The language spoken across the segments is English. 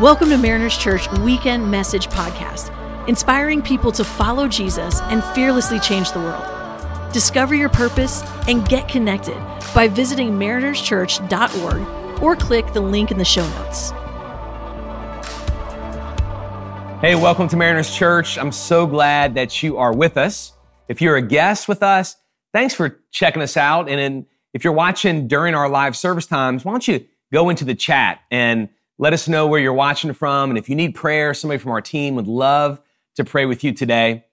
Welcome to Mariners Church Weekend Message Podcast, inspiring people to follow Jesus and fearlessly change the world. Discover your purpose and get connected by visiting marinerschurch.org or click the link in the show notes. Hey, welcome to Mariners Church. I'm so glad that you are with us. If you're a guest with us, thanks for checking us out. And if you're watching during our live service times, why don't you go into the chat and let us know where you're watching from. And if you need prayer, somebody from our team would love to pray with you today.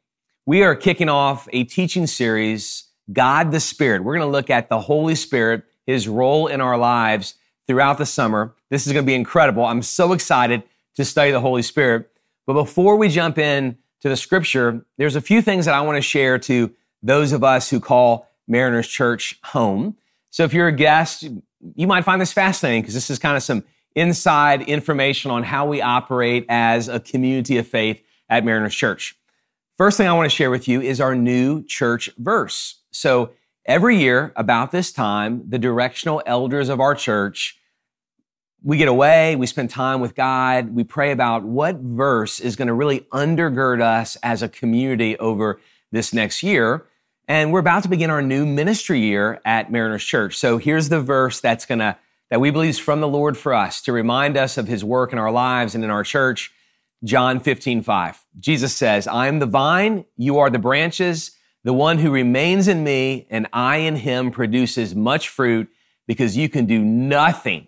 We are kicking off a teaching series, God the Spirit. We're going to look at the Holy Spirit, his role in our lives throughout the summer. This is going to be incredible. I'm so excited to study the Holy Spirit. But before we jump in to the scripture, there's a few things that I want to share to those of us who call Mariners Church home. So if you're a guest, you might find this fascinating because this is kind of some inside information on how we operate as a community of faith at Mariners Church. First thing I want to share with you is our new church verse. So every year about this time, the directional elders of our church, we get away, we spend time with God, we pray about what verse is going to really undergird us as a community over this next year. And we're about to begin our new ministry year at Mariners Church. So here's the verse that's going to that we believe is from the Lord for us to remind us of his work in our lives and in our church. John 15, 5. Jesus says, I am the vine, you are the branches. The one who remains in me and I in him produces much fruit because you can do nothing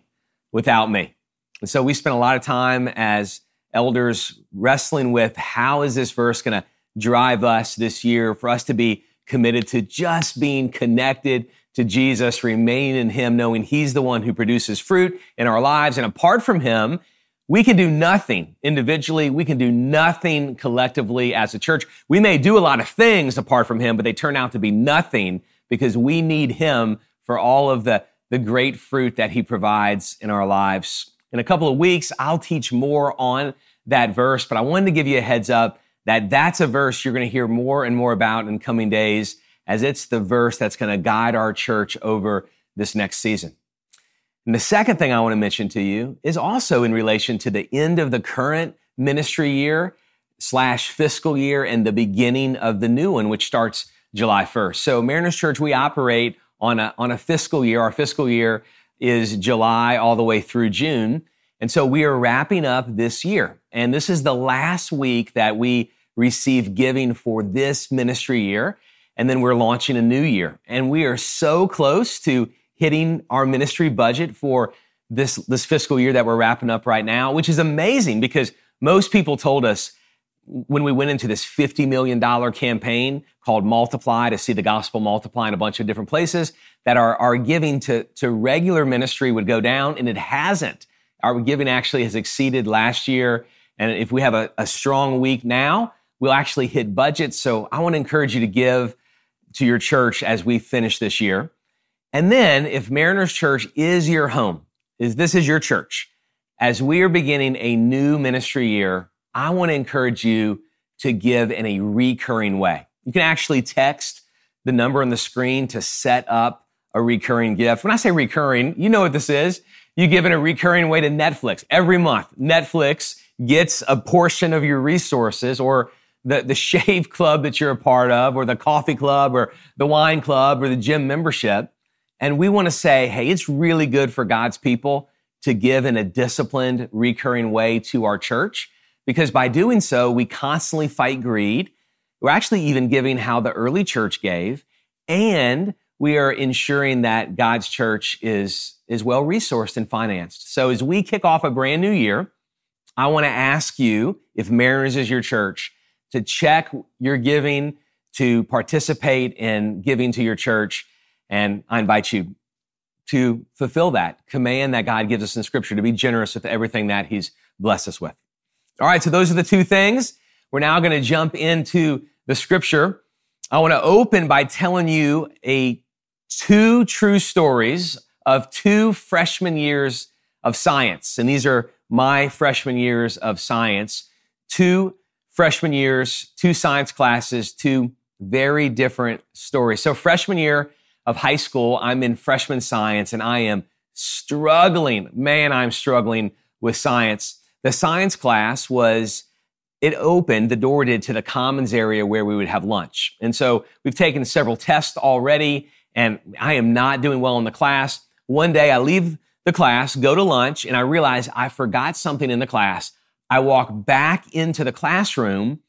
without me. And so we spent a lot of time as elders wrestling with how is this verse going to drive us this year for us to be committed to just being connected to Jesus, remain in Him, knowing He's the one who produces fruit in our lives. And apart from Him, we can do nothing individually. We can do nothing collectively as a church. We may do a lot of things apart from Him, but they turn out to be nothing because we need Him for all of the, the great fruit that He provides in our lives. In a couple of weeks, I'll teach more on that verse, but I wanted to give you a heads up that that's a verse you're going to hear more and more about in coming days as it's the verse that's going to guide our church over this next season. And the second thing I want to mention to you is also in relation to the end of the current ministry year slash fiscal year and the beginning of the new one, which starts July 1st. So Mariners Church, we operate on a, on a fiscal year. Our fiscal year is July all the way through June. And so we are wrapping up this year. And this is the last week that we receive giving for this ministry year and then we're launching a new year. And we are so close to hitting our ministry budget for this, this fiscal year that we're wrapping up right now, which is amazing because most people told us when we went into this $50 million campaign called Multiply to see the gospel multiply in a bunch of different places, that our, our giving to, to regular ministry would go down, and it hasn't. Our giving actually has exceeded last year. And if we have a, a strong week now, we'll actually hit budget. So I want to encourage you to give to your church as we finish this year. And then if Mariners Church is your home, is this is your church, as we are beginning a new ministry year, I want to encourage you to give in a recurring way. You can actually text the number on the screen to set up a recurring gift. When I say recurring, you know what this is. You give in a recurring way to Netflix. Every month, Netflix gets a portion of your resources or the, the shave club that you're a part of, or the coffee club, or the wine club, or the gym membership. And we want to say, hey, it's really good for God's people to give in a disciplined, recurring way to our church, because by doing so, we constantly fight greed. We're actually even giving how the early church gave, and we are ensuring that God's church is, is well resourced and financed. So as we kick off a brand new year, I want to ask you if Mariners is your church to check your giving, to participate in giving to your church. And I invite you to fulfill that command that God gives us in scripture to be generous with everything that he's blessed us with. All right. So those are the two things. We're now going to jump into the scripture. I want to open by telling you a two true stories of two freshman years of science. And these are my freshman years of science. Two freshman years, two science classes, two very different stories. So freshman year of high school, I'm in freshman science and I am struggling. Man, I'm struggling with science. The science class was, it opened, the door did to the commons area where we would have lunch. And so we've taken several tests already and I am not doing well in the class. One day I leave the class, go to lunch, and I realize I forgot something in the class. I walk back into the classroom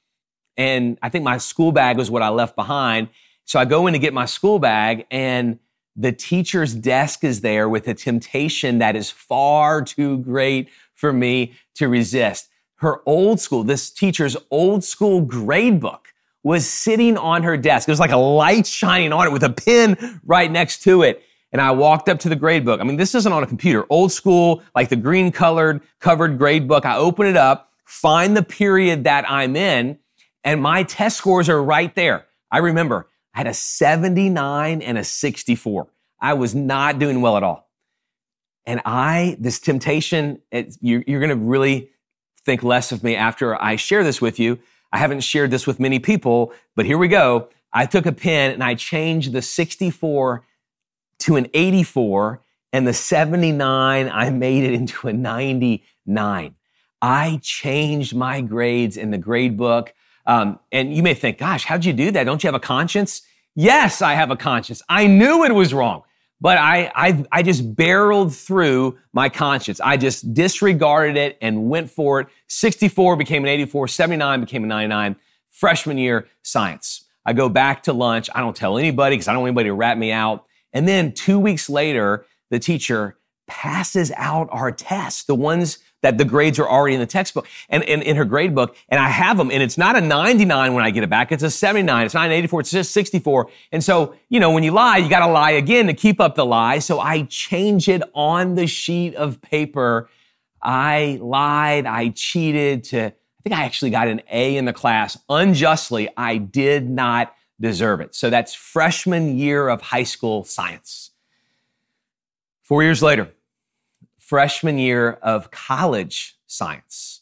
and I think my school bag was what I left behind. So I go in to get my school bag and the teacher's desk is there with a temptation that is far too great for me to resist. Her old school, this teacher's old school grade book was sitting on her desk. It was like a light shining on it with a pin right next to it. And I walked up to the grade book. I mean, this isn't on a computer, old school, like the green colored covered grade book. I open it up, find the period that I'm in, and my test scores are right there. I remember I had a 79 and a 64. I was not doing well at all. And I, this temptation, you're, you're going to really think less of me after I share this with you. I haven't shared this with many people, but here we go. I took a pen and I changed the 64 to an 84 and the 79, I made it into a 99. I changed my grades in the grade book. Um, and you may think, gosh, how'd you do that? Don't you have a conscience? Yes, I have a conscience. I knew it was wrong, but I, I, I just barreled through my conscience. I just disregarded it and went for it. 64 became an 84, 79 became a 99. Freshman year, science. I go back to lunch. I don't tell anybody because I don't want anybody to rat me out. And then two weeks later, the teacher passes out our tests, the ones that the grades are already in the textbook and, in her grade book. And I have them and it's not a 99 when I get it back. It's a 79. It's not an 84. It's just 64. And so, you know, when you lie, you got to lie again to keep up the lie. So I change it on the sheet of paper. I lied. I cheated to, I think I actually got an A in the class unjustly. I did not deserve it. So that's freshman year of high school science. Four years later, freshman year of college science.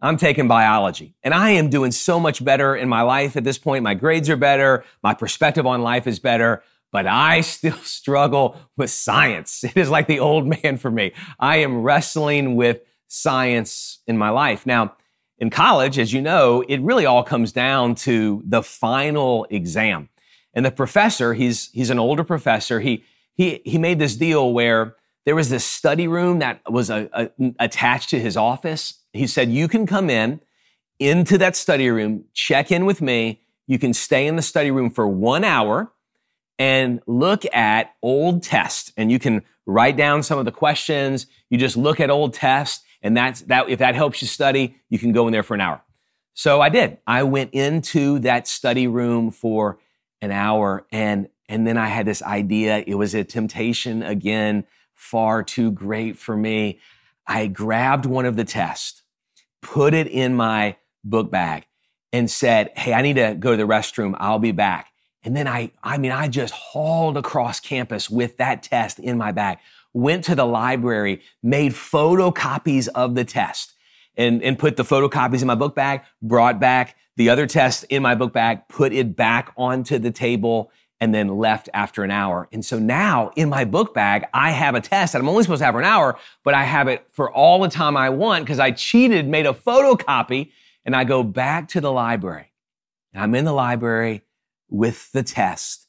I'm taking biology and I am doing so much better in my life at this point. My grades are better. My perspective on life is better, but I still struggle with science. It is like the old man for me. I am wrestling with science in my life. Now, in college, as you know, it really all comes down to the final exam. And the professor, he's, he's an older professor. He, he, he made this deal where there was this study room that was a, a, attached to his office. He said, you can come in into that study room, check in with me. You can stay in the study room for one hour and look at old tests and you can write down some of the questions. You just look at old tests and that's that. If that helps you study, you can go in there for an hour. So I did. I went into that study room for an hour and, and then I had this idea. It was a temptation again far too great for me. I grabbed one of the tests, put it in my book bag and said, Hey, I need to go to the restroom. I'll be back. And then I, I mean, I just hauled across campus with that test in my bag, went to the library, made photocopies of the test and, and put the photocopies in my book bag, brought back the other test in my book bag, put it back onto the table and then left after an hour. And so now in my book bag, I have a test that I'm only supposed to have for an hour, but I have it for all the time I want because I cheated, made a photocopy, and I go back to the library. And I'm in the library with the test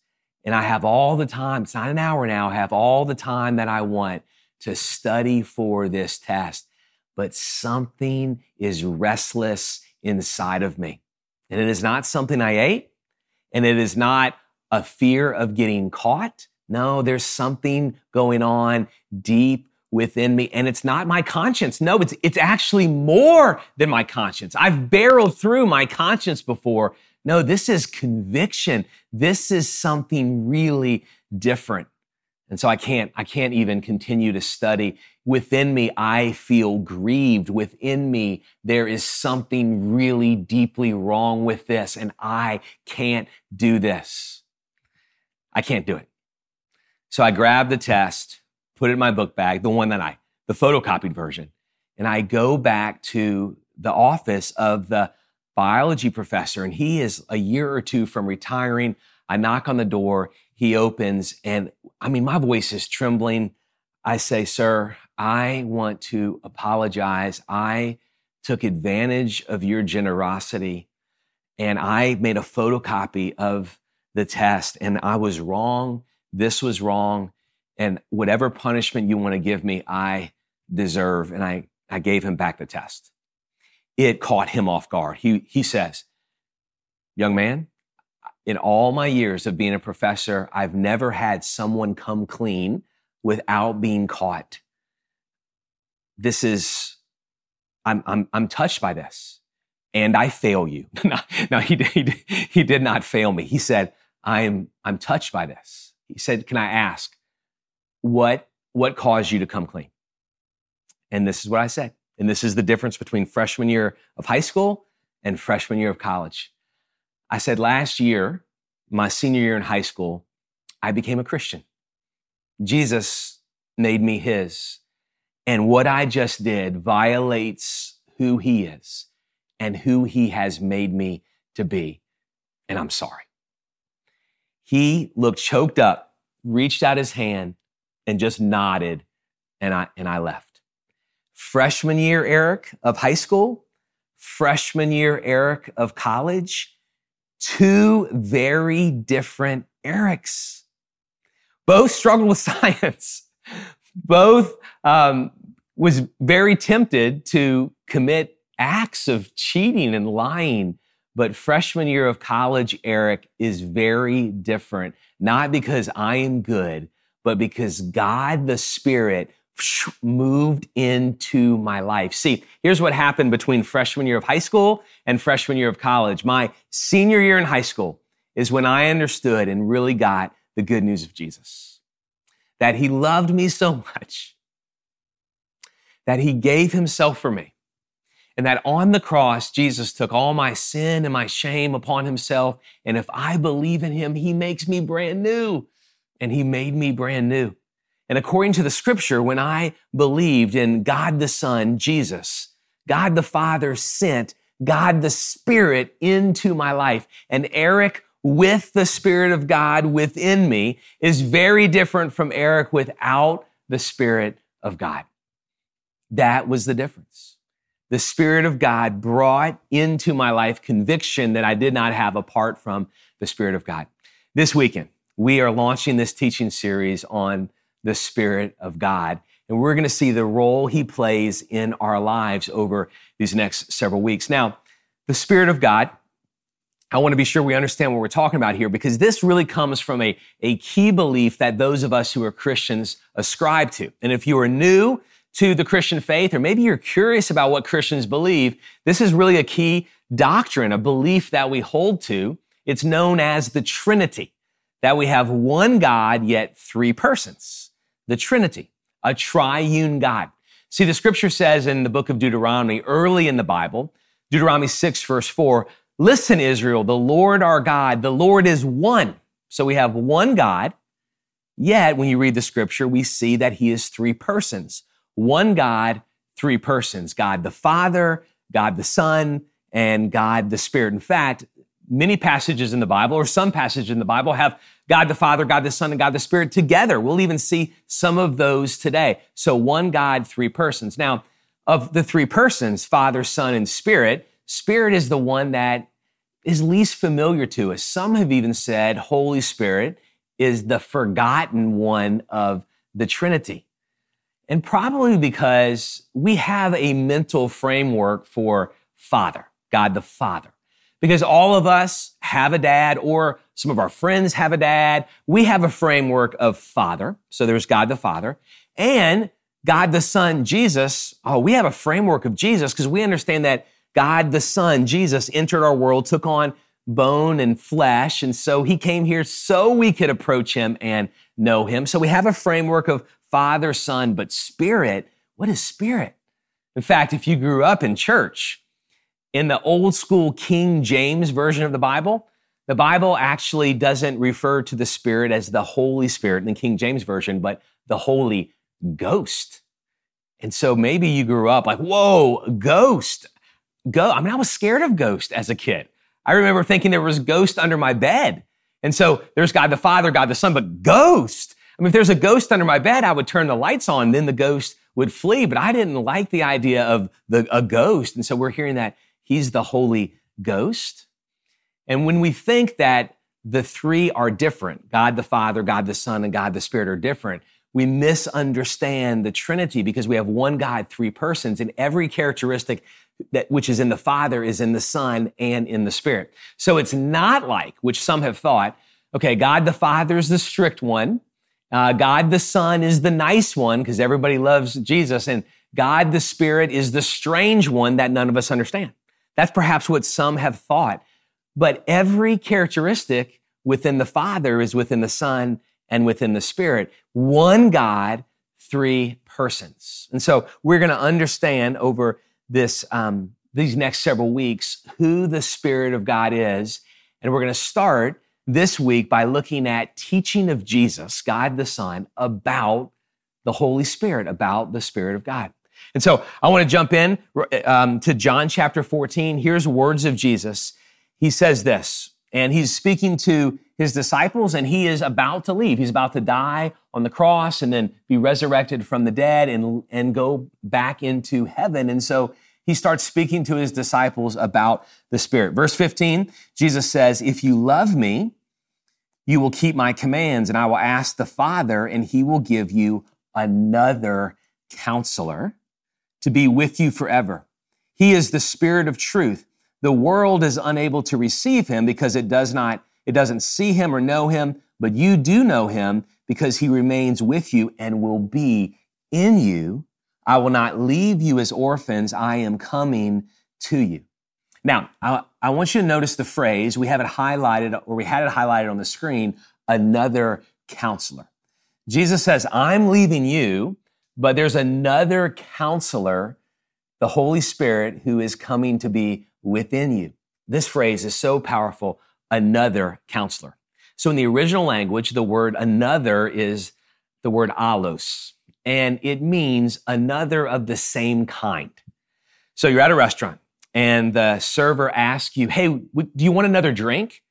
and I have all the time. It's not an hour now. I have all the time that I want to study for this test, but something is restless inside of me. And it is not something I ate and it is not a fear of getting caught. No, there's something going on deep within me and it's not my conscience. No, it's, it's actually more than my conscience. I've barreled through my conscience before. No, this is conviction. This is something really different. And so I can't, I can't even continue to study. Within me, I feel grieved. Within me, there is something really deeply wrong with this and I can't do this. I can't do it. So I grabbed the test, put it in my book bag, the one that I, the photocopied version, and I go back to the office of the biology professor, and he is a year or two from retiring. I knock on the door, he opens, and I mean, my voice is trembling. I say, Sir, I want to apologize. I took advantage of your generosity and I made a photocopy of the test and I was wrong. This was wrong. And whatever punishment you want to give me, I deserve. And I, I gave him back the test. It caught him off guard. He, he says, young man, in all my years of being a professor, I've never had someone come clean without being caught. This is, I'm, I'm, I'm touched by this and I fail you. no, he, he, he did not fail me. He said, I'm, I'm touched by this. He said, can I ask what, what caused you to come clean? And this is what I said. And this is the difference between freshman year of high school and freshman year of college. I said last year, my senior year in high school, I became a Christian. Jesus made me his. And what I just did violates who he is and who he has made me to be. And I'm sorry. He looked choked up, reached out his hand and just nodded and I, and I left. Freshman year Eric of high school, freshman year Eric of college, two very different Erics. Both struggled with science. Both um, was very tempted to commit acts of cheating and lying. But freshman year of college, Eric, is very different. Not because I am good, but because God the Spirit moved into my life. See, here's what happened between freshman year of high school and freshman year of college. My senior year in high school is when I understood and really got the good news of Jesus. That he loved me so much that he gave himself for me and that on the cross, Jesus took all my sin and my shame upon himself. And if I believe in him, he makes me brand new. And he made me brand new. And according to the scripture, when I believed in God the Son, Jesus, God the Father sent God the Spirit into my life. And Eric with the Spirit of God within me is very different from Eric without the Spirit of God. That was the difference the Spirit of God brought into my life conviction that I did not have apart from the Spirit of God. This weekend, we are launching this teaching series on the Spirit of God. And we're going to see the role he plays in our lives over these next several weeks. Now, the Spirit of God, I want to be sure we understand what we're talking about here because this really comes from a, a key belief that those of us who are Christians ascribe to. And if you are new to the Christian faith, or maybe you're curious about what Christians believe, this is really a key doctrine, a belief that we hold to. It's known as the Trinity, that we have one God, yet three persons. The Trinity, a triune God. See, the scripture says in the book of Deuteronomy, early in the Bible, Deuteronomy 6, verse 4, Listen, Israel, the Lord our God, the Lord is one. So we have one God. Yet, when you read the scripture, we see that he is three persons one God, three persons God the Father, God the Son, and God the Spirit. In fact, many passages in the Bible, or some passages in the Bible, have God the Father, God the Son, and God the Spirit together. We'll even see some of those today. So one God, three persons. Now, of the three persons, Father, Son, and Spirit, Spirit is the one that is least familiar to us. Some have even said Holy Spirit is the forgotten one of the Trinity. And probably because we have a mental framework for Father, God the Father. Because all of us have a dad, or some of our friends have a dad. We have a framework of Father. So there's God the Father. And God the Son, Jesus. Oh, we have a framework of Jesus because we understand that God the Son, Jesus, entered our world, took on bone and flesh. And so he came here so we could approach him and know him. So we have a framework of Father, Son, but Spirit. What is Spirit? In fact, if you grew up in church, in the old school King James version of the Bible, the Bible actually doesn't refer to the Spirit as the Holy Spirit in the King James version, but the Holy Ghost. And so maybe you grew up like, whoa, ghost. Go. I mean, I was scared of ghost as a kid. I remember thinking there was a ghost under my bed. And so there's God the Father, God the Son, but ghost. I mean, if there's a ghost under my bed, I would turn the lights on. Then the ghost would flee, but I didn't like the idea of the, a ghost. And so we're hearing that he's the Holy Ghost. And when we think that the three are different, God the Father, God the Son, and God the Spirit are different, we misunderstand the Trinity because we have one God, three persons, and every characteristic that which is in the Father is in the Son and in the Spirit. So it's not like, which some have thought, okay, God the Father is the strict one, uh, God the Son is the nice one because everybody loves Jesus, and God the Spirit is the strange one that none of us understand. That's perhaps what some have thought. But every characteristic within the Father is within the Son and within the Spirit. One God, three persons. And so we're going to understand over this um, these next several weeks who the Spirit of God is, and we're going to start this week by looking at teaching of Jesus, God the Son, about the Holy Spirit, about the Spirit of God. And so I want to jump in um, to John chapter 14. Here's words of Jesus. He says this, and he's speaking to his disciples, and he is about to leave. He's about to die on the cross and then be resurrected from the dead and, and go back into heaven. And so he starts speaking to his disciples about the Spirit. Verse 15, Jesus says, If you love me, you will keep my commands, and I will ask the Father, and he will give you another counselor to be with you forever. He is the Spirit of truth. The world is unable to receive him because it does not, it doesn't see him or know him, but you do know him because he remains with you and will be in you. I will not leave you as orphans. I am coming to you. Now, I, I, want you to notice the phrase, we have it highlighted, or we had it highlighted on the screen, another counselor. Jesus says, I'm leaving you, but there's another counselor, the Holy Spirit, who is coming to be within you. This phrase is so powerful, another counselor. So in the original language, the word another is the word allos and it means another of the same kind. So you're at a restaurant and the server asks you, Hey, do you want another drink?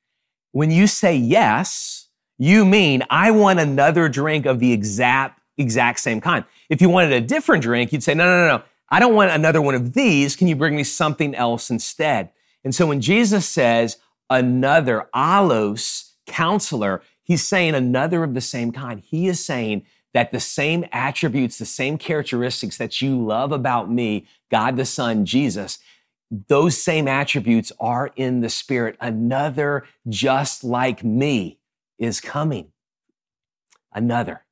When you say yes, you mean I want another drink of the exact, exact same kind. If you wanted a different drink, you'd say, no, no, no, no. I don't want another one of these. Can you bring me something else instead? And so when Jesus says another allos counselor, he's saying another of the same kind. He is saying that the same attributes, the same characteristics that you love about me, God the Son, Jesus, those same attributes are in the Spirit. Another just like me is coming. Another.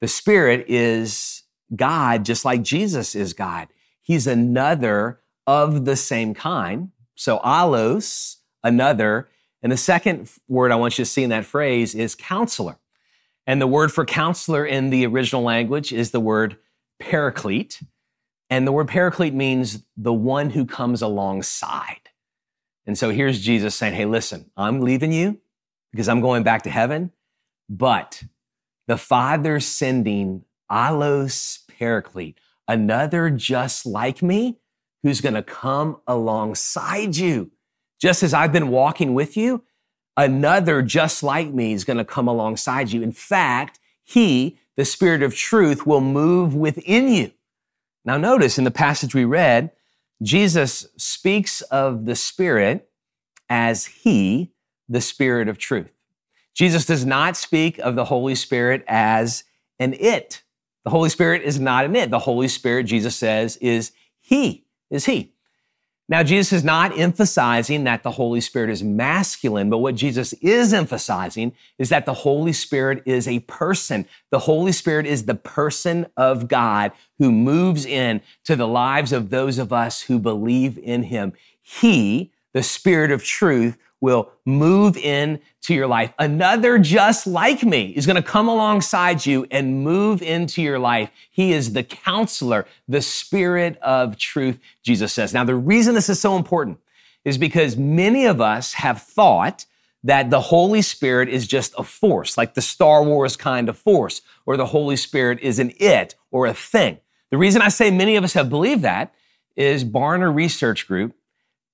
The Spirit is God, just like Jesus is God. He's another of the same kind. So, allos, another. And the second word I want you to see in that phrase is counselor. And the word for counselor in the original language is the word paraclete. And the word paraclete means the one who comes alongside. And so here's Jesus saying, Hey, listen, I'm leaving you because I'm going back to heaven, but the Father sending allos paraclete, another just like me who's going to come alongside you. Just as I've been walking with you, another just like me is going to come alongside you. In fact, he, the spirit of truth, will move within you. Now, notice in the passage we read, Jesus speaks of the spirit as he, the spirit of truth. Jesus does not speak of the Holy Spirit as an it. The Holy Spirit is not an it. The Holy Spirit, Jesus says, is he, is he. Now, Jesus is not emphasizing that the Holy Spirit is masculine, but what Jesus is emphasizing is that the Holy Spirit is a person. The Holy Spirit is the person of God who moves in to the lives of those of us who believe in him. He, the Spirit of truth, will move into your life. Another just like me is going to come alongside you and move into your life. He is the counselor, the spirit of truth, Jesus says. Now, the reason this is so important is because many of us have thought that the Holy Spirit is just a force, like the Star Wars kind of force, or the Holy Spirit is an it or a thing. The reason I say many of us have believed that is Barna Research Group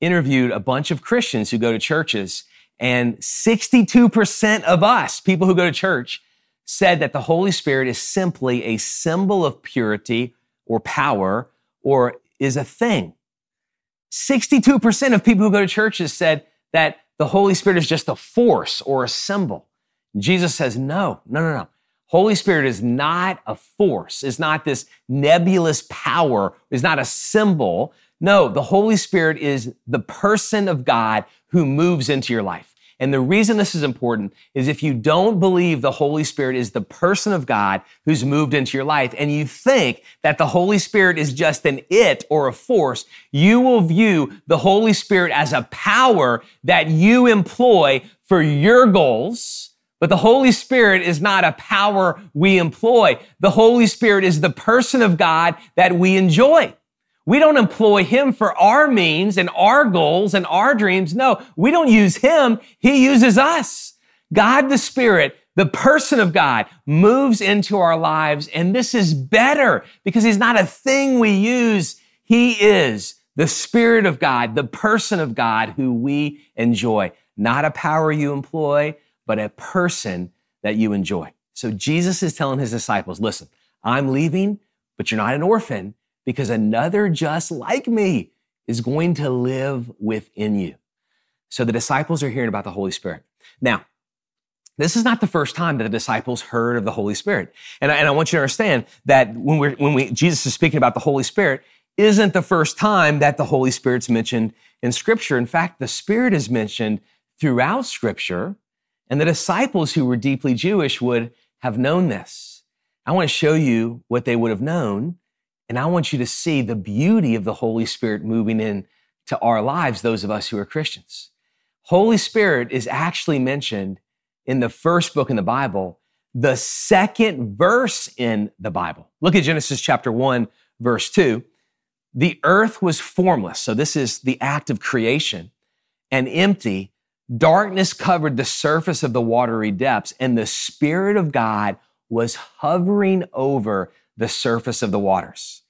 interviewed a bunch of Christians who go to churches, and 62% of us, people who go to church, said that the Holy Spirit is simply a symbol of purity, or power or is a thing. 62% of people who go to churches said that the Holy Spirit is just a force or a symbol. Jesus says, no, no, no, no. Holy Spirit is not a force, is not this nebulous power, is not a symbol. No, the Holy Spirit is the person of God who moves into your life. And the reason this is important is if you don't believe the Holy Spirit is the person of God who's moved into your life and you think that the Holy Spirit is just an it or a force, you will view the Holy Spirit as a power that you employ for your goals. But the Holy Spirit is not a power we employ. The Holy Spirit is the person of God that we enjoy. We don't employ him for our means and our goals and our dreams. No, we don't use him. He uses us. God the Spirit, the person of God moves into our lives. And this is better because he's not a thing we use. He is the Spirit of God, the person of God who we enjoy. Not a power you employ, but a person that you enjoy. So Jesus is telling his disciples, listen, I'm leaving, but you're not an orphan because another just like me is going to live within you. So the disciples are hearing about the Holy Spirit. Now, this is not the first time that the disciples heard of the Holy Spirit. And I, and I want you to understand that when we're, when we, Jesus is speaking about the Holy Spirit, isn't the first time that the Holy Spirit's mentioned in Scripture. In fact, the Spirit is mentioned throughout Scripture, and the disciples who were deeply Jewish would have known this. I want to show you what they would have known and I want you to see the beauty of the Holy Spirit moving in to our lives, those of us who are Christians. Holy Spirit is actually mentioned in the first book in the Bible, the second verse in the Bible. Look at Genesis chapter 1, verse 2. The earth was formless. So this is the act of creation and empty. Darkness covered the surface of the watery depths and the Spirit of God was hovering over the surface of the waters.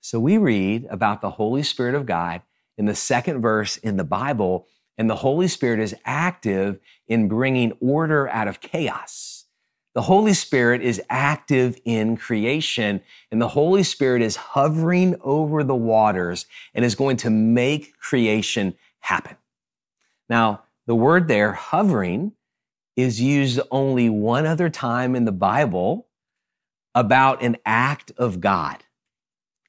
So we read about the Holy Spirit of God in the second verse in the Bible, and the Holy Spirit is active in bringing order out of chaos. The Holy Spirit is active in creation, and the Holy Spirit is hovering over the waters and is going to make creation happen. Now, the word there, hovering, is used only one other time in the Bible about an act of God.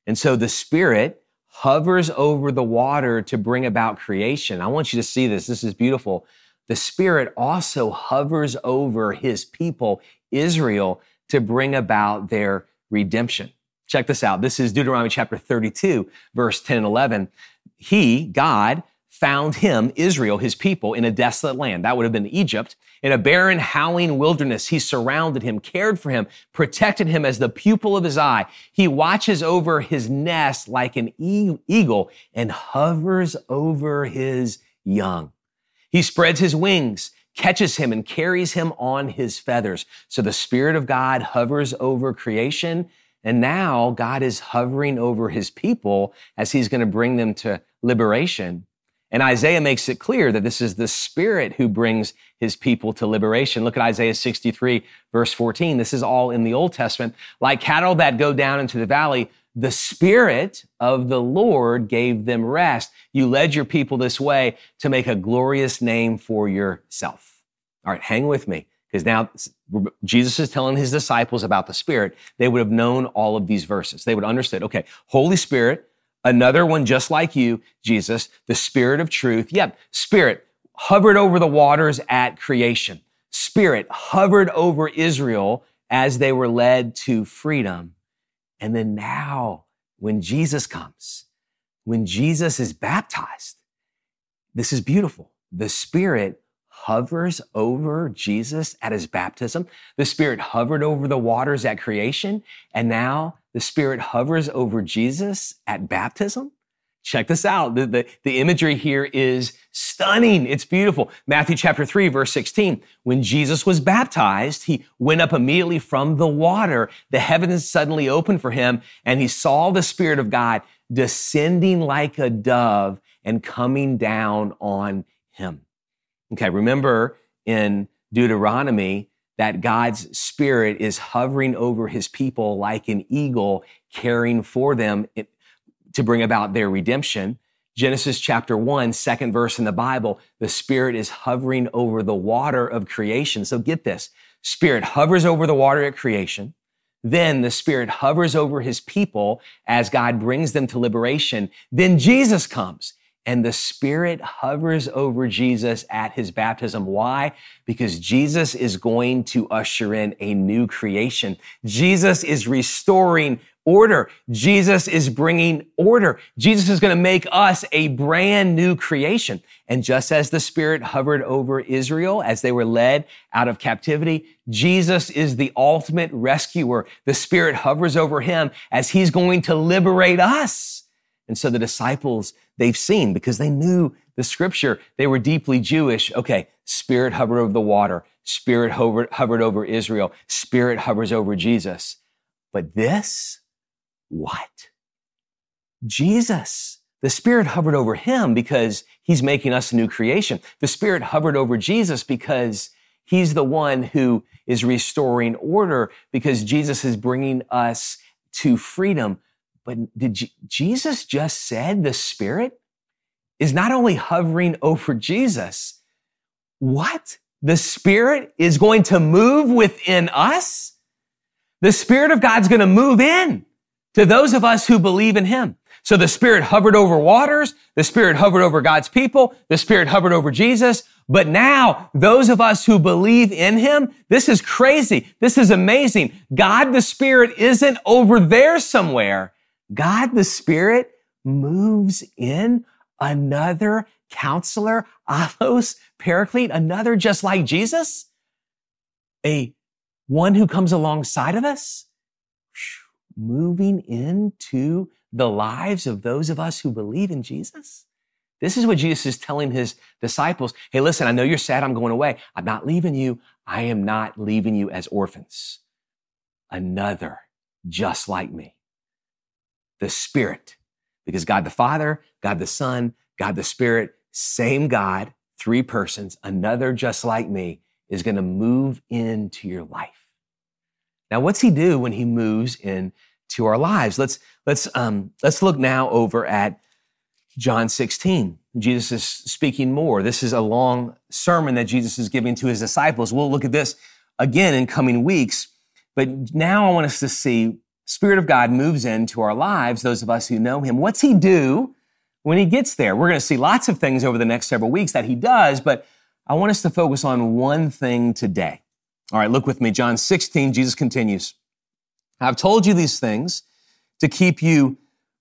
And so the Spirit hovers over the water to bring about creation. I want you to see this. This is beautiful. The Spirit also hovers over his people, Israel, to bring about their redemption. Check this out. This is Deuteronomy chapter 32, verse 10 and 11. He, God, found him, Israel, his people, in a desolate land. That would have been Egypt. In a barren, howling wilderness, he surrounded him, cared for him, protected him as the pupil of his eye. He watches over his nest like an eagle and hovers over his young. He spreads his wings, catches him, and carries him on his feathers. So the Spirit of God hovers over creation. And now God is hovering over his people as he's going to bring them to liberation. And Isaiah makes it clear that this is the Spirit who brings his people to liberation. Look at Isaiah 63, verse 14. This is all in the Old Testament. Like cattle that go down into the valley, the Spirit of the Lord gave them rest. You led your people this way to make a glorious name for yourself. All right, hang with me because now Jesus is telling his disciples about the Spirit. They would have known all of these verses. They would understand, okay, Holy Spirit, Another one just like you, Jesus, the Spirit of truth. Yep, Spirit hovered over the waters at creation. Spirit hovered over Israel as they were led to freedom. And then now, when Jesus comes, when Jesus is baptized, this is beautiful. The Spirit hovers over Jesus at his baptism. The Spirit hovered over the waters at creation. And now the Spirit hovers over Jesus at baptism. Check this out. The, the, the, imagery here is stunning. It's beautiful. Matthew chapter 3, verse 16. When Jesus was baptized, he went up immediately from the water. The heavens suddenly opened for him, and he saw the Spirit of God descending like a dove and coming down on him. Okay, remember in Deuteronomy that God's spirit is hovering over his people like an eagle, caring for them to bring about their redemption. Genesis chapter one, second verse in the Bible, the spirit is hovering over the water of creation. So get this. Spirit hovers over the water at creation. Then the Spirit hovers over his people as God brings them to liberation. Then Jesus comes and the Spirit hovers over Jesus at his baptism. Why? Because Jesus is going to usher in a new creation. Jesus is restoring order. Jesus is bringing order. Jesus is going to make us a brand new creation. And just as the Spirit hovered over Israel as they were led out of captivity, Jesus is the ultimate rescuer. The Spirit hovers over him as he's going to liberate us. And so the disciples, they've seen because they knew the scripture. They were deeply Jewish. Okay. Spirit hovered over the water. Spirit hovered, hovered over Israel. Spirit hovers over Jesus. But this, what? Jesus. The Spirit hovered over him because he's making us a new creation. The Spirit hovered over Jesus because he's the one who is restoring order because Jesus is bringing us to freedom. But did G- Jesus just said the Spirit is not only hovering over Jesus? What? The Spirit is going to move within us? The Spirit of God's going to move in to those of us who believe in him. So the Spirit hovered over waters. The Spirit hovered over God's people. The Spirit hovered over Jesus. But now those of us who believe in him, this is crazy. This is amazing. God the Spirit isn't over there somewhere. God the Spirit moves in another counselor, allos, paraclete, another just like Jesus, a one who comes alongside of us moving into the lives of those of us who believe in Jesus? This is what Jesus is telling his disciples. Hey, listen, I know you're sad. I'm going away. I'm not leaving you. I am not leaving you as orphans. Another just like me. The Spirit. Because God the Father, God the Son, God the Spirit, same God, three persons, another just like me is going to move into your life. Now, what's he do when he moves into our lives? Let's let's um, let's look now over at John 16. Jesus is speaking more. This is a long sermon that Jesus is giving to his disciples. We'll look at this again in coming weeks. But now I want us to see Spirit of God moves into our lives, those of us who know him. What's he do when he gets there? We're going to see lots of things over the next several weeks that he does, but I want us to focus on one thing today. All right, look with me. John 16, Jesus continues. I've told you these things to keep you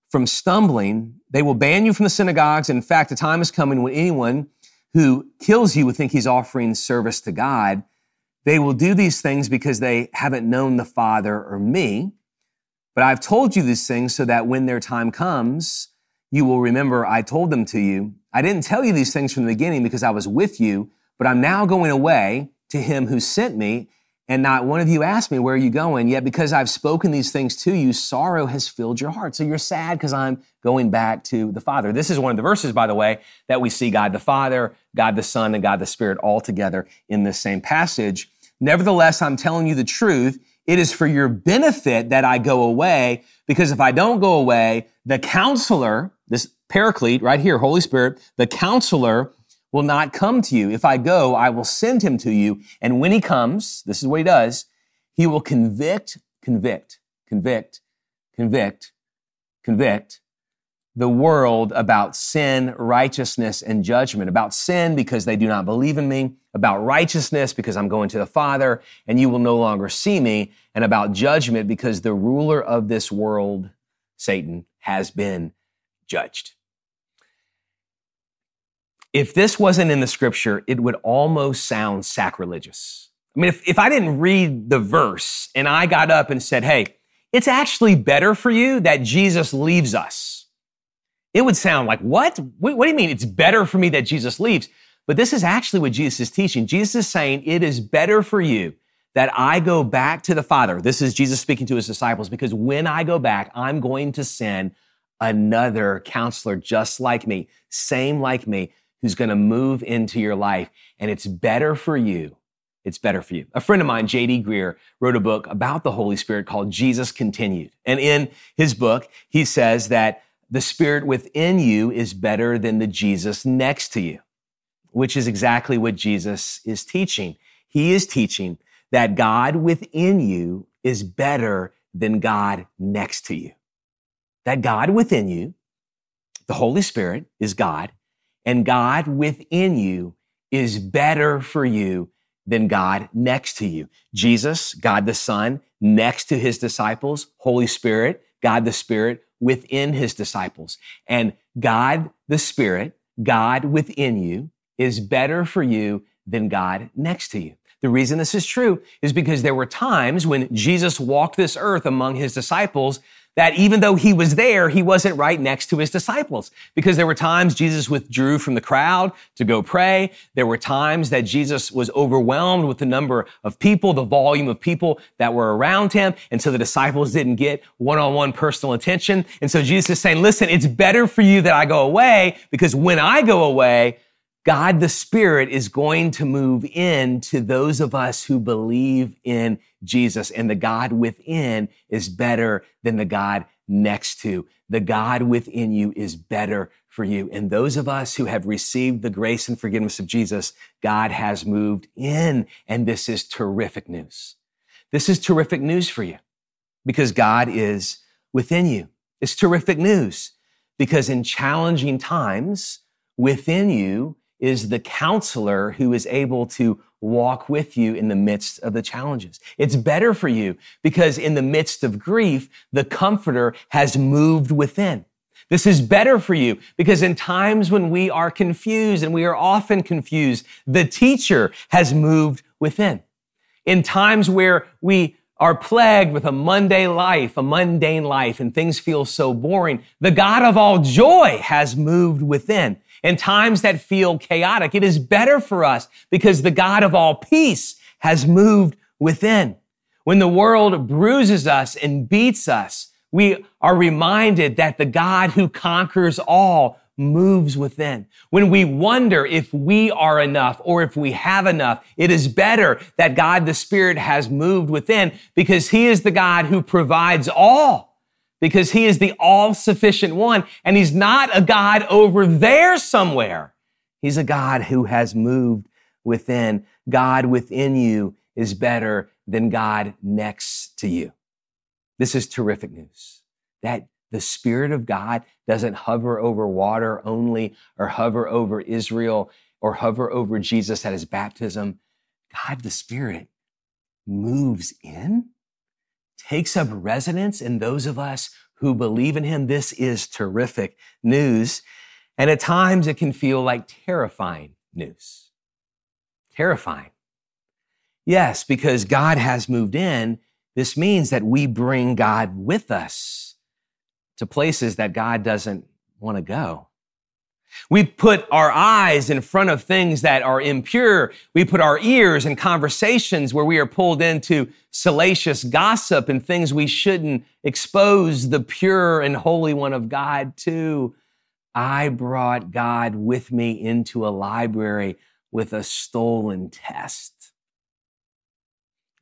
from stumbling. They will ban you from the synagogues. In fact, the time is coming when anyone who kills you would think he's offering service to God. They will do these things because they haven't known the Father or me. But I've told you these things so that when their time comes, you will remember I told them to you. I didn't tell you these things from the beginning because I was with you, but I'm now going away to him who sent me, and not one of you asked me, Where are you going? Yet because I've spoken these things to you, sorrow has filled your heart. So you're sad because I'm going back to the Father. This is one of the verses, by the way, that we see God the Father, God the Son, and God the Spirit all together in this same passage. Nevertheless, I'm telling you the truth. It is for your benefit that I go away, because if I don't go away, the counselor, this paraclete right here, Holy Spirit, the counselor will not come to you. If I go, I will send him to you. And when he comes, this is what he does, he will convict, convict, convict, convict, convict the world about sin, righteousness, and judgment. About sin because they do not believe in me, about righteousness because I'm going to the Father and you will no longer see me, and about judgment because the ruler of this world, Satan, has been judged if this wasn't in the scripture, it would almost sound sacrilegious. I mean, if, if I didn't read the verse and I got up and said, hey, it's actually better for you that Jesus leaves us, it would sound like, what? What, what do you mean it's better for me that Jesus leaves? But this is actually what Jesus is teaching. Jesus is saying it is better for you that I go back to the Father. This is Jesus speaking to his disciples because when I go back, I'm going to send another counselor just like me, same like me, who's going to move into your life. And it's better for you it's better for you. A friend of mine, J.D. Greear, wrote a book about the Holy Spirit called Jesus Continued. And in his book, he says that the Spirit within you is better than the Jesus next to you, which is exactly what Jesus is teaching. He is teaching that God within you is better than God next to you. That God within you, the Holy Spirit is God, and God within you is better for you than God next to you. Jesus, God the Son, next to his disciples, Holy Spirit, God the Spirit within his disciples. And God the Spirit, God within you is better for you than God next to you. The reason this is true is because there were times when Jesus walked this earth among his disciples that even though he was there, he wasn't right next to his disciples because there were times Jesus withdrew from the crowd to go pray. There were times that Jesus was overwhelmed with the number of people, the volume of people that were around him. And so the disciples didn't get one-on-one personal attention. And so Jesus is saying, listen, it's better for you that I go away because when I go away, God the Spirit is going to move in to those of us who believe in Jesus and the God within is better than the God next to. The God within you is better for you. And those of us who have received the grace and forgiveness of Jesus, God has moved in. And this is terrific news. This is terrific news for you because God is within you. It's terrific news because in challenging times within you, is the counselor who is able to walk with you in the midst of the challenges. It's better for you because in the midst of grief, the comforter has moved within. This is better for you because in times when we are confused and we are often confused, the teacher has moved within. In times where we are plagued with a mundane life, a mundane life, and things feel so boring, the God of all joy has moved within in times that feel chaotic. It is better for us because the God of all peace has moved within. When the world bruises us and beats us, we are reminded that the God who conquers all moves within. When we wonder if we are enough or if we have enough, it is better that God the Spirit has moved within because He is the God who provides all because he is the all sufficient one. And he's not a God over there somewhere. He's a God who has moved within. God within you is better than God next to you. This is terrific news that the Spirit of God doesn't hover over water only or hover over Israel or hover over Jesus at his baptism. God, the Spirit, moves in takes up residence in those of us who believe in him. This is terrific news. And at times it can feel like terrifying news. Terrifying. Yes, because God has moved in. This means that we bring God with us to places that God doesn't want to go. We put our eyes in front of things that are impure. We put our ears in conversations where we are pulled into salacious gossip and things we shouldn't expose the pure and holy one of God to. I brought God with me into a library with a stolen test.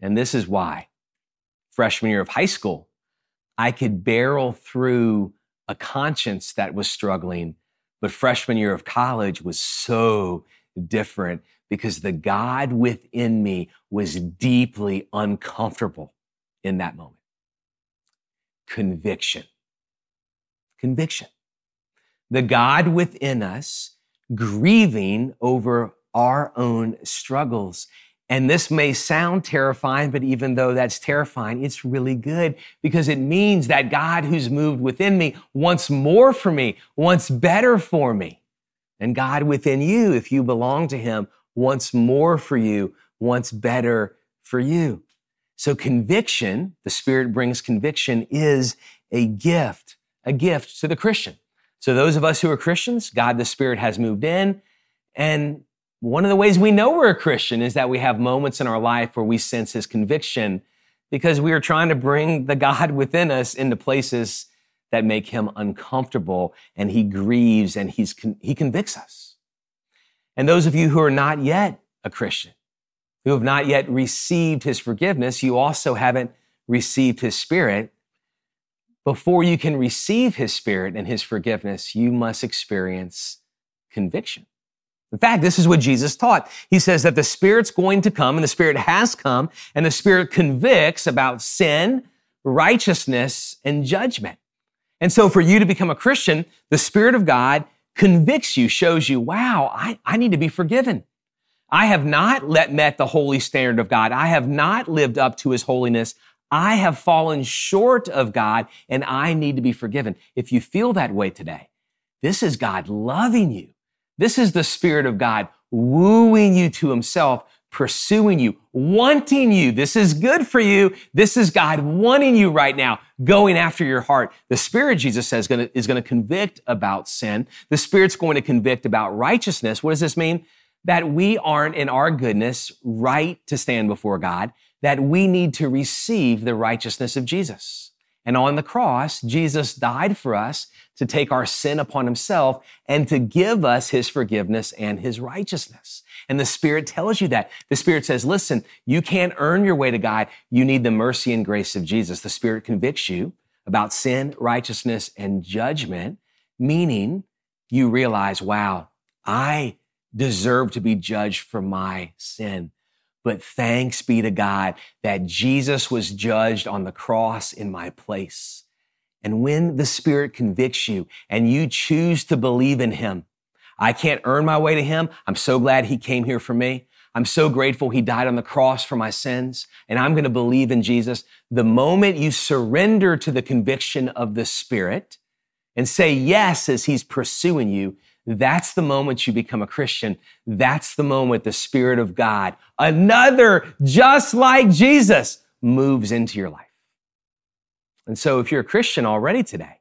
And this is why freshman year of high school, I could barrel through a conscience that was struggling but freshman year of college was so different because the God within me was deeply uncomfortable in that moment. Conviction. Conviction. The God within us grieving over our own struggles and this may sound terrifying, but even though that's terrifying, it's really good because it means that God who's moved within me wants more for me, wants better for me. And God within you, if you belong to him, wants more for you, wants better for you. So conviction, the Spirit brings conviction, is a gift, a gift to the Christian. So those of us who are Christians, God the Spirit has moved in and one of the ways we know we're a Christian is that we have moments in our life where we sense his conviction because we are trying to bring the God within us into places that make him uncomfortable and he grieves and he's, he convicts us. And those of you who are not yet a Christian, who have not yet received his forgiveness, you also haven't received his spirit. Before you can receive his spirit and his forgiveness, you must experience conviction. In fact, this is what Jesus taught. He says that the Spirit's going to come and the Spirit has come and the Spirit convicts about sin, righteousness, and judgment. And so for you to become a Christian, the Spirit of God convicts you, shows you, wow, I, I need to be forgiven. I have not let, met the holy standard of God. I have not lived up to his holiness. I have fallen short of God and I need to be forgiven. If you feel that way today, this is God loving you. This is the Spirit of God wooing you to himself, pursuing you, wanting you. This is good for you. This is God wanting you right now, going after your heart. The Spirit, Jesus says, is going to convict about sin. The Spirit's going to convict about righteousness. What does this mean? that we aren't in our goodness right to stand before God, that we need to receive the righteousness of Jesus. And on the cross, Jesus died for us to take our sin upon himself and to give us his forgiveness and his righteousness. And the Spirit tells you that. The Spirit says, listen, you can't earn your way to God. You need the mercy and grace of Jesus. The Spirit convicts you about sin, righteousness, and judgment, meaning you realize, wow, I deserve to be judged for my sin. But thanks be to God that Jesus was judged on the cross in my place. And when the Spirit convicts you and you choose to believe in Him, I can't earn my way to Him. I'm so glad He came here for me. I'm so grateful He died on the cross for my sins. And I'm going to believe in Jesus. The moment you surrender to the conviction of the Spirit and say yes as He's pursuing you, that's the moment you become a Christian. That's the moment the Spirit of God, another just like Jesus, moves into your life. And so if you're a Christian already today,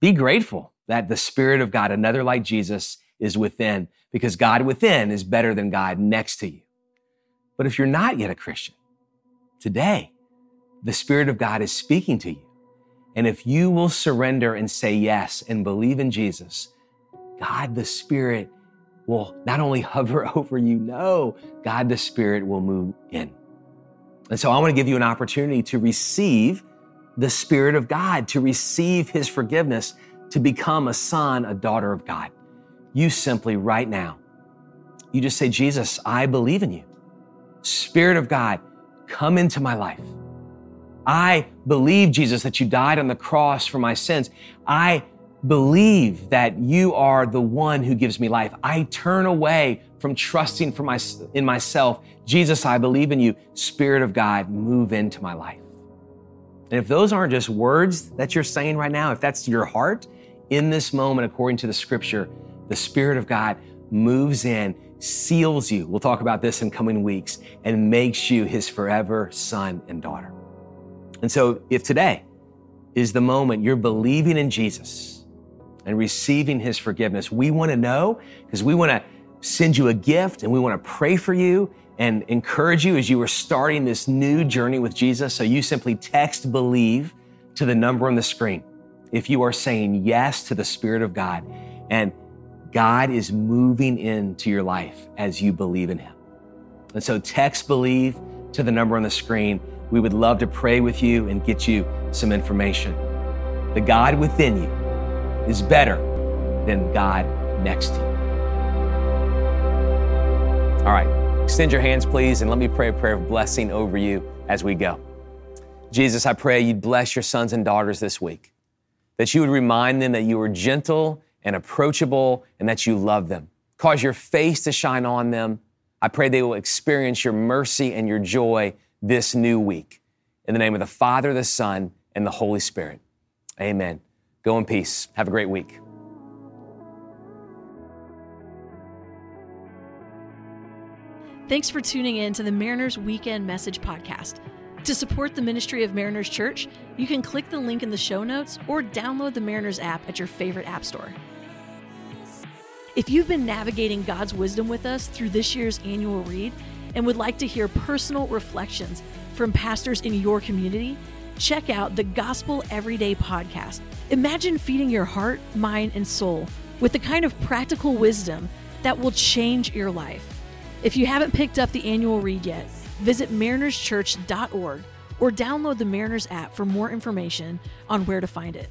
be grateful that the Spirit of God, another like Jesus, is within because God within is better than God next to you. But if you're not yet a Christian, today, the Spirit of God is speaking to you. And if you will surrender and say yes and believe in Jesus, God the Spirit will not only hover over you, no, God the Spirit will move in. And so I want to give you an opportunity to receive the Spirit of God, to receive His forgiveness, to become a son, a daughter of God. You simply, right now, you just say, Jesus, I believe in you. Spirit of God, come into my life. I believe, Jesus, that you died on the cross for my sins. I believe that you are the one who gives me life. I turn away from trusting for my, in myself. Jesus, I believe in you. Spirit of God, move into my life. And if those aren't just words that you're saying right now, if that's your heart in this moment, according to the scripture, the Spirit of God moves in, seals you. We'll talk about this in coming weeks and makes you his forever son and daughter. And so if today is the moment you're believing in Jesus, and receiving his forgiveness. We want to know because we want to send you a gift and we want to pray for you and encourage you as you are starting this new journey with Jesus. So you simply text believe to the number on the screen. If you are saying yes to the Spirit of God and God is moving into your life as you believe in Him. And so text believe to the number on the screen. We would love to pray with you and get you some information. The God within you is better than God next to you. All right, extend your hands, please, and let me pray a prayer of blessing over you as we go. Jesus, I pray you'd bless your sons and daughters this week, that you would remind them that you are gentle and approachable and that you love them. Cause your face to shine on them. I pray they will experience your mercy and your joy this new week. In the name of the Father, the Son, and the Holy Spirit. Amen. Go in peace. Have a great week. Thanks for tuning in to the Mariners Weekend Message Podcast. To support the ministry of Mariners Church, you can click the link in the show notes or download the Mariners app at your favorite app store. If you've been navigating God's wisdom with us through this year's annual read and would like to hear personal reflections from pastors in your community, check out the Gospel Everyday podcast. Imagine feeding your heart, mind, and soul with the kind of practical wisdom that will change your life. If you haven't picked up the annual read yet, visit marinerschurch.org or download the Mariners app for more information on where to find it.